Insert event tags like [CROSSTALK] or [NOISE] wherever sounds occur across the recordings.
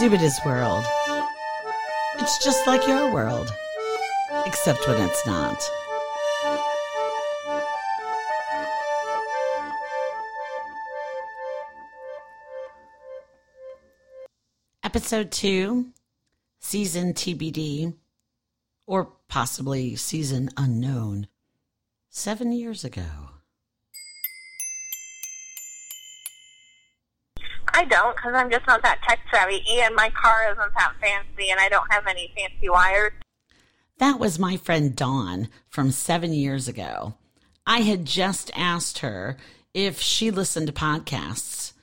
Zubita's world. It's just like your world, except when it's not. Episode 2, season TBD, or possibly season unknown, seven years ago. I don't because I'm just not that tech savvy, and my car isn't that fancy, and I don't have any fancy wires. That was my friend Dawn from seven years ago. I had just asked her if she listened to podcasts.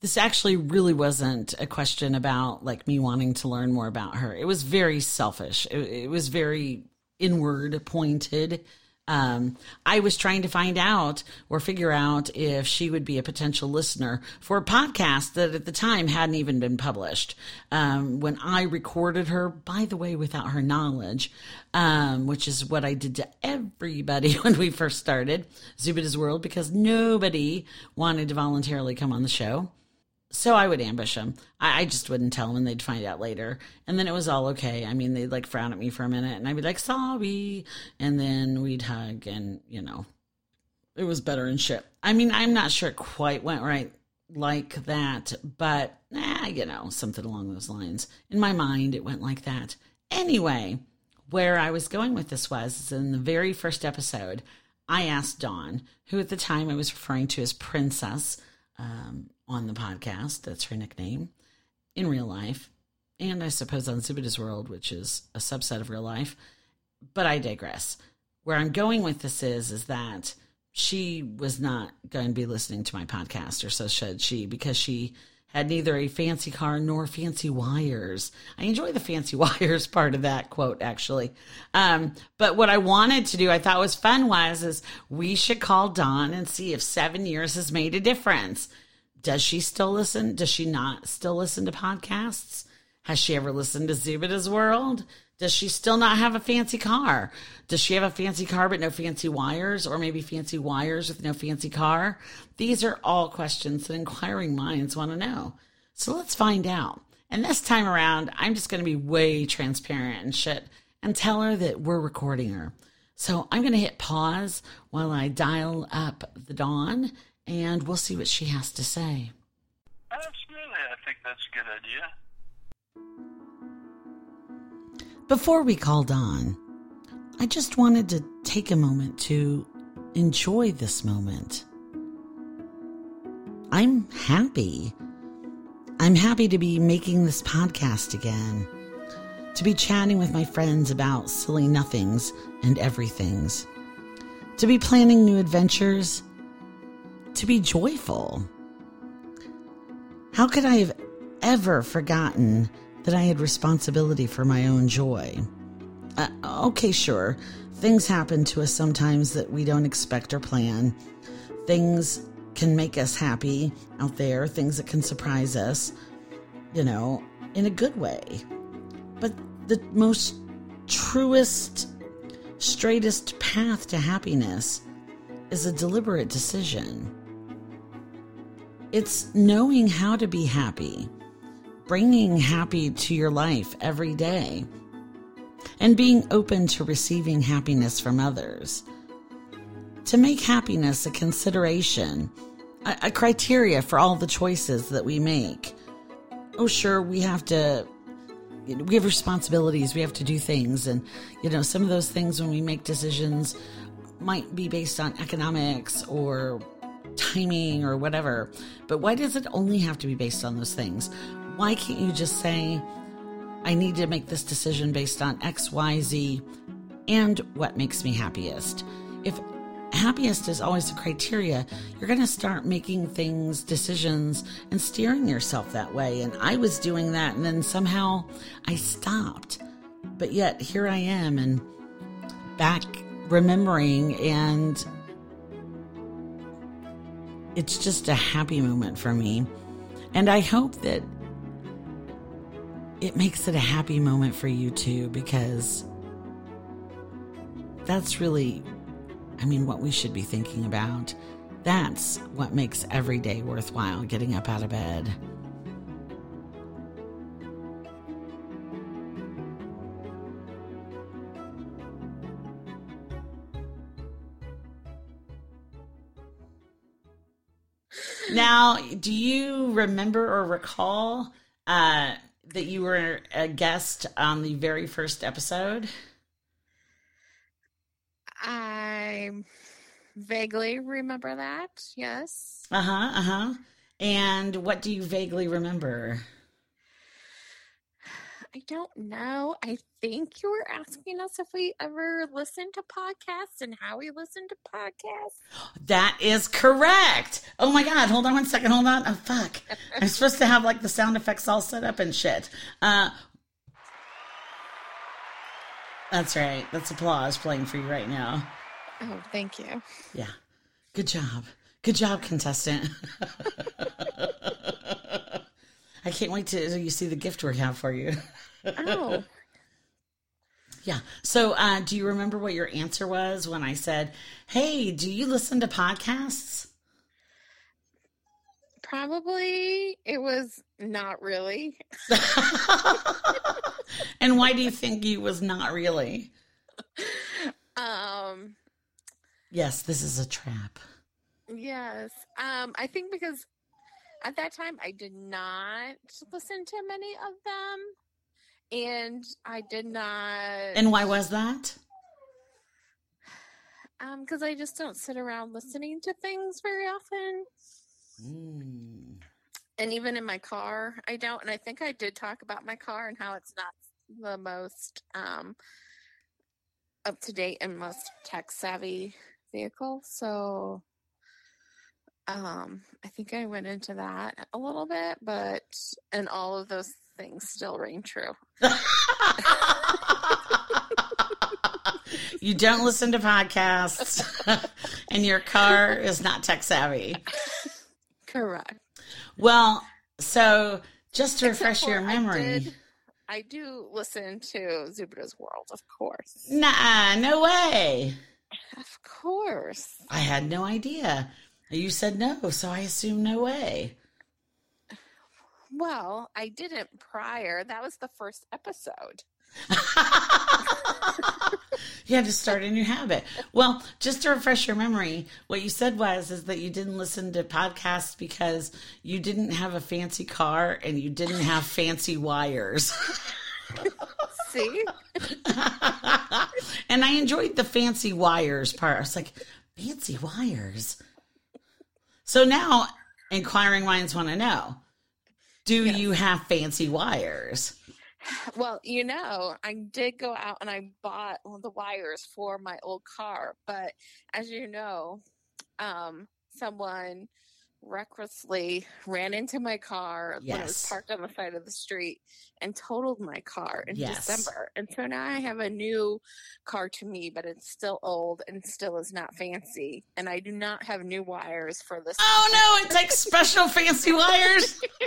This actually really wasn't a question about like me wanting to learn more about her. It was very selfish. It, it was very inward pointed. Um, I was trying to find out or figure out if she would be a potential listener for a podcast that at the time hadn't even been published. Um, when I recorded her, by the way, without her knowledge, um, which is what I did to everybody [LAUGHS] when we first started Zubita's World because nobody wanted to voluntarily come on the show. So I would ambush them. I, I, just wouldn't tell them and they'd find out later. And then it was all okay. I mean, they'd like frown at me for a minute and I'd be like, sorry. And then we'd hug and, you know, it was better and shit. I mean, I'm not sure it quite went right like that, but eh, you know, something along those lines. In my mind, it went like that. Anyway, where I was going with this was in the very first episode, I asked Dawn, who at the time I was referring to as Princess, um, on the podcast. That's her nickname in real life. And I suppose on Zubita's World, which is a subset of real life. But I digress. Where I'm going with this is, is that she was not going to be listening to my podcast, or so should she, because she had neither a fancy car nor fancy wires. I enjoy the fancy [LAUGHS] wires part of that quote, actually. Um, but what I wanted to do, I thought was fun was, is we should call Dawn and see if seven years has made a difference. Does she still listen? Does she not still listen to podcasts? Has she ever listened to Zubita's World? Does she still not have a fancy car? Does she have a fancy car but no fancy wires, or maybe fancy wires with no fancy car? These are all questions that inquiring minds want to know. So let's find out. And this time around, I'm just going to be way transparent and shit and tell her that we're recording her. So I'm going to hit pause while I dial up the Dawn and we'll see what she has to say. Absolutely, I think that's a good idea. Before we called on, I just wanted to take a moment to enjoy this moment. I'm happy. I'm happy to be making this podcast again, to be chatting with my friends about silly nothings and everythings, to be planning new adventures to be joyful. How could I have ever forgotten that I had responsibility for my own joy? Uh, okay, sure. Things happen to us sometimes that we don't expect or plan. Things can make us happy out there, things that can surprise us, you know, in a good way. But the most truest, straightest path to happiness is a deliberate decision. It's knowing how to be happy, bringing happy to your life every day, and being open to receiving happiness from others. To make happiness a consideration, a, a criteria for all the choices that we make. Oh, sure, we have to we have responsibilities we have to do things and you know some of those things when we make decisions might be based on economics or timing or whatever. But why does it only have to be based on those things? Why can't you just say, I need to make this decision based on X, Y, Z, and what makes me happiest? If happiest is always the criteria, you're going to start making things, decisions, and steering yourself that way. And I was doing that, and then somehow I stopped. But yet here I am, and back remembering and it's just a happy moment for me. And I hope that it makes it a happy moment for you too, because that's really, I mean, what we should be thinking about. That's what makes every day worthwhile getting up out of bed. Now, do you remember or recall uh, that you were a guest on the very first episode? I vaguely remember that. Yes. Uh huh. Uh huh. And what do you vaguely remember? I don't know. I think you were asking us if we ever listened to podcasts and how we listen to podcasts. That is correct. Oh my God. Hold on one second. Hold on. Oh, fuck. [LAUGHS] I'm supposed to have like the sound effects all set up and shit. Uh, that's right. That's applause playing for you right now. Oh, thank you. Yeah. Good job. Good job, contestant. [LAUGHS] I can't wait to you see the gift we have for you. Oh, [LAUGHS] Yeah. So, uh, do you remember what your answer was when I said, Hey, do you listen to podcasts? probably it was not really. [LAUGHS] and why do you think you was not really? [LAUGHS] Um, Yes, this is a trap. yes. Um, I think because at that time I did not listen to many of them, and I did not. And why was that? Um, because I just don't sit around listening to things very often. Mm. And even in my car, I don't. And I think I did talk about my car and how it's not the most um, up to date and most tech savvy vehicle. So um, I think I went into that a little bit, but and all of those things still ring true. you don't listen to podcasts, [LAUGHS] and your car is not tech savvy. Correct. Well, so just to Except refresh your I memory. did- I do listen to Zubita's World, of course. Nah, no way. Of course. I had no idea. You said no, so I assume no way. Well, I didn't prior. That was the first episode. [LAUGHS] you had to start a new habit. Well, just to refresh your memory, what you said was is that you didn't listen to podcasts because you didn't have a fancy car and you didn't have fancy wires. [LAUGHS] See? [LAUGHS] and I enjoyed the fancy wires part. I was like, fancy wires. So now inquiring minds want to know do Yes. you have fancy wires? Well, you know, I did go out and I bought the wires for my old car, but as you know, um, someone recklessly ran into my car when it was parked on the side of the street and totaled my car in Yes. December. And so now I have a new car to me, but it's still old and still is not fancy. And I do not have new wires for this. Oh no, it takes special fancy wires. [LAUGHS]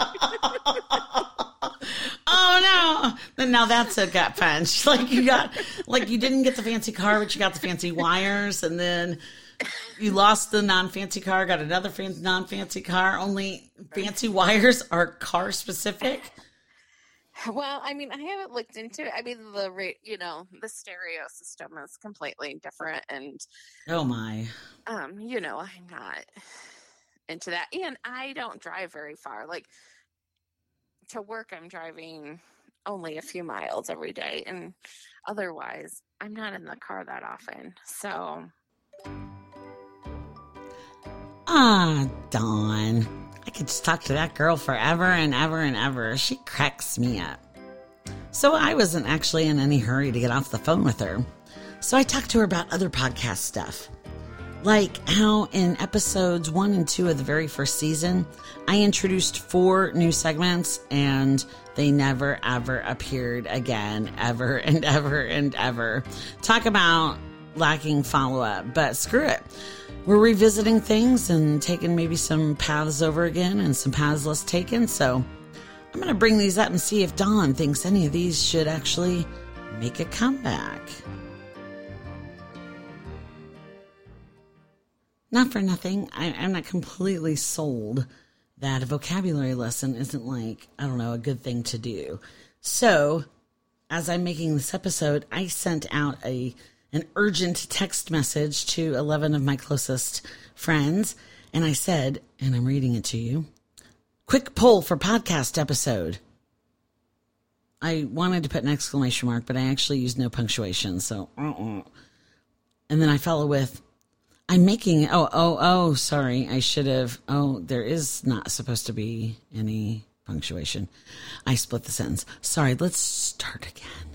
oh no. Then now that's a gut punch. [LAUGHS] Like you got like you didn't get the fancy car, but you got the fancy wires and then you lost the non-fancy car, got another fan- non-fancy car. Only fancy wires are car specific. Well, I mean, I haven't looked into it. I mean, the ra- you know the stereo system is completely different, and Oh my. um, you know, I'm not into that, and I don't drive very far. Like to work, I'm driving only a few miles every day, and otherwise, I'm not in the car that often. So, Ah, Dawn. I could just talk to that girl forever and ever and ever. She cracks me up. So I wasn't actually in any hurry to get off the phone with her. So I talked to her about other podcast stuff. Like how in episodes one and two of the very first season, I introduced four new segments and they never ever appeared again, ever and [LAUGHS] ever and ever. Talk about lacking follow up, but screw it. We're revisiting things and taking maybe some paths over again and some paths less taken. So I'm going to bring these up and see if Dawn thinks any of these should actually make a comeback. Not for nothing, I, I'm not completely sold that a vocabulary lesson isn't like, I don't know, a good thing to do. So, as I'm making this episode, I sent out a an urgent text message to 11 of my closest friends And I said, and I'm reading it to you quick poll for podcast episode. I wanted to put an exclamation mark, but I actually used no punctuation. So, uh-uh. and then I follow with, I'm making, oh, oh, oh, sorry. I should have, oh, there is not supposed to be any punctuation. I split the sentence. Sorry, let's start again.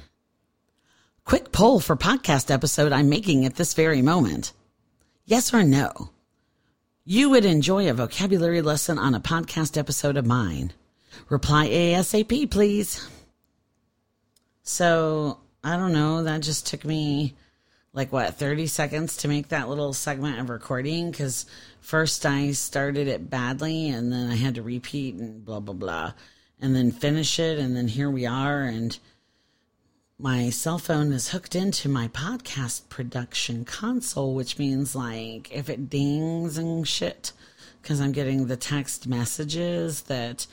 Quick poll for podcast episode I'm making at this very moment. Yes or no? You would enjoy a vocabulary lesson on a podcast episode of mine. Reply ASAP, please. So, I don't know. That just took me like what, 30 seconds to make that little segment of recording because first I started it badly and then I had to repeat and blah, blah, blah, and then finish it. And then here we are. And my cell phone is hooked into my podcast production console, which means like if it dings and shit, because I'm getting the text messages that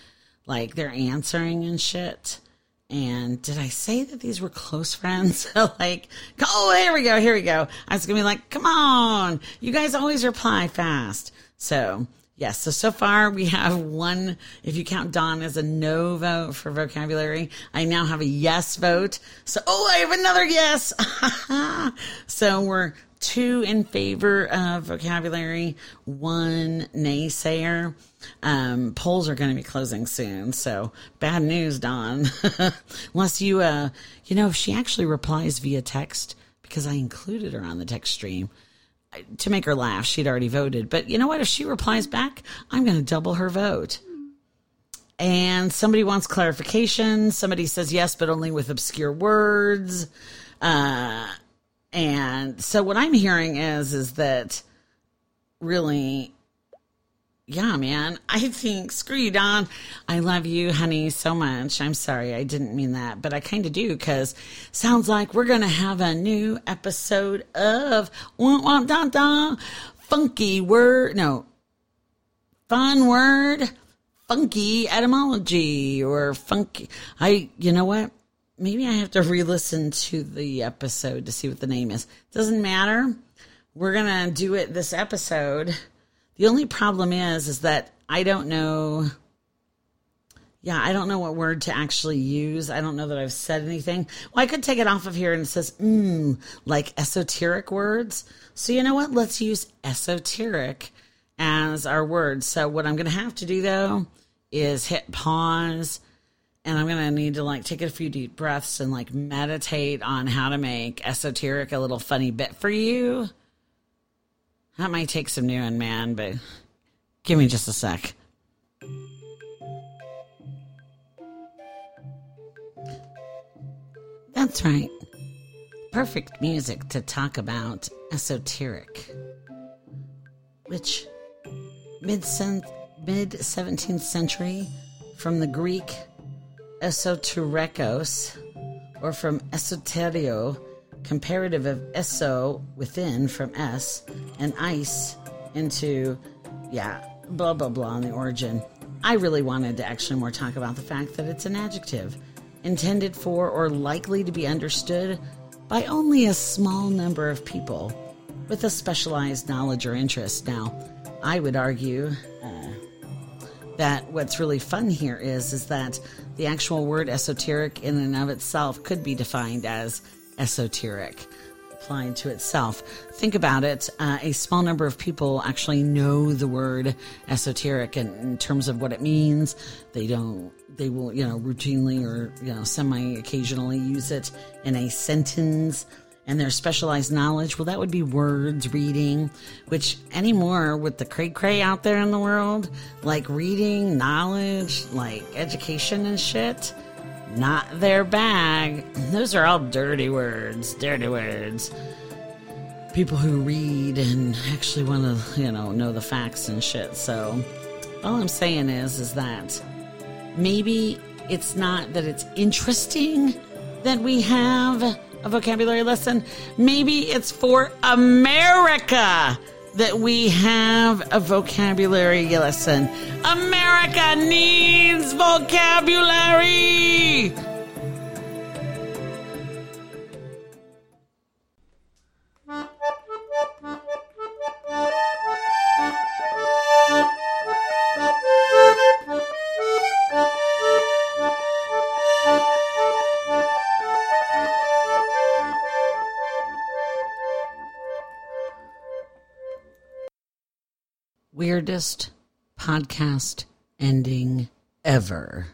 like they're answering and shit. And did I say that these were close friends? [LAUGHS] like, oh, here we go, here we go. I was gonna be like, come on, you guys always reply fast. So Yes. So, so far we have one, if you count Dawn as a no vote for vocabulary, I now have a yes vote. So, oh, I have another yes. [LAUGHS] so we're two in favor of vocabulary, one naysayer. Um, polls are going to be closing soon. So bad news, Dawn. [LAUGHS] Unless you, uh, you know, if she actually replies via text, because I included her on the text stream, to make her laugh, she'd already voted. But you know what? If she replies back, I'm going to double her vote. And somebody wants clarification. Somebody says yes, but only with obscure words. Uh, and so what I'm hearing is, is that really yeah, man. I think, screw you, Dawn. I love you, honey, so much. I'm sorry, I didn't mean that, but I kind of do because sounds like we're going to have a new episode of da, da, funky word. No, fun word, funky etymology or funky. I, you know what? Maybe I have to re listen to the episode to see what the name is. Doesn't matter. We're going to do it this episode the only problem is, is that I don't know. Yeah, I don't know what word to actually use. I don't know that I've said anything. Well, I could take it off of here and it says, mm, like esoteric words. So you know what? Let's use esoteric as our word. So what I'm going to have to do though is hit pause and I'm going to need to like take a few deep breaths and like meditate on how to make esoteric a little funny bit for you. That might take some new doing, man, but give me just a sec. That's right. Perfect music to talk about esoteric, which mid mid 17th century from the Greek esoterikos or from esoterio comparative of eso within from s and ice into yeah blah blah blah on the origin. I really wanted to actually more talk about the fact that it's an adjective intended for or likely to be understood by only a small number of people with a specialized knowledge or interest. Now i would argue uh, that what's really fun here is is that the actual word esoteric in and of itself could be defined as esoteric applied to itself. Think about it. Uh, a small number of people actually know the word esoteric in, in terms of what it means. They don't, they will, you know, routinely or, you know, semi occasionally use it in a sentence and their specialized knowledge, well, that would be words, reading, which anymore with the cray cray out there in the world, like reading, knowledge, like education and shit, not their bag. Those are all dirty words, dirty words. People who read and actually want to, you know, know the facts and shit. So, all I'm saying is, is that maybe it's not that it's interesting that we have a vocabulary lesson. Maybe it's for America that we have a vocabulary lesson. America needs vocabulary! Weirdest podcast ending ever.